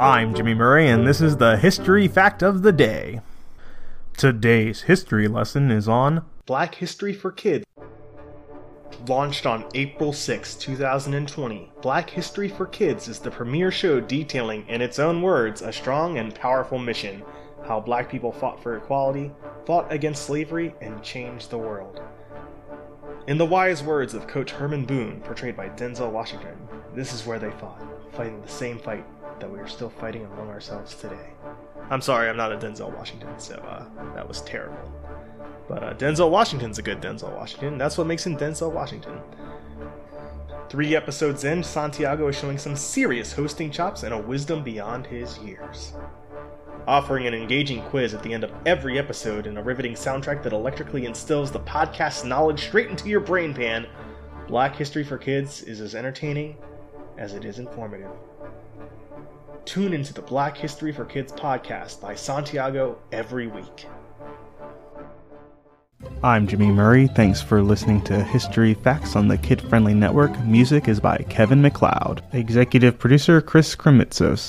I'm Jimmy Murray, and this is the History Fact of the Day. Today's history lesson is on Black History for Kids. Launched on April 6, 2020, Black History for Kids is the premier show detailing, in its own words, a strong and powerful mission how black people fought for equality, fought against slavery, and changed the world. In the wise words of Coach Herman Boone, portrayed by Denzel Washington, this is where they fought, fighting the same fight that we are still fighting among ourselves today. I'm sorry, I'm not a Denzel Washington, so uh, that was terrible. But uh, Denzel Washington's a good Denzel Washington. That's what makes him Denzel Washington. Three episodes in, Santiago is showing some serious hosting chops and a wisdom beyond his years. Offering an engaging quiz at the end of every episode and a riveting soundtrack that electrically instills the podcast's knowledge straight into your brain pan, Black History for Kids is as entertaining as it is informative. Tune into the Black History for Kids podcast by Santiago every week. I'm Jimmy Murray. Thanks for listening to History Facts on the Kid Friendly Network. Music is by Kevin MacLeod. Executive producer Chris Krimitsos.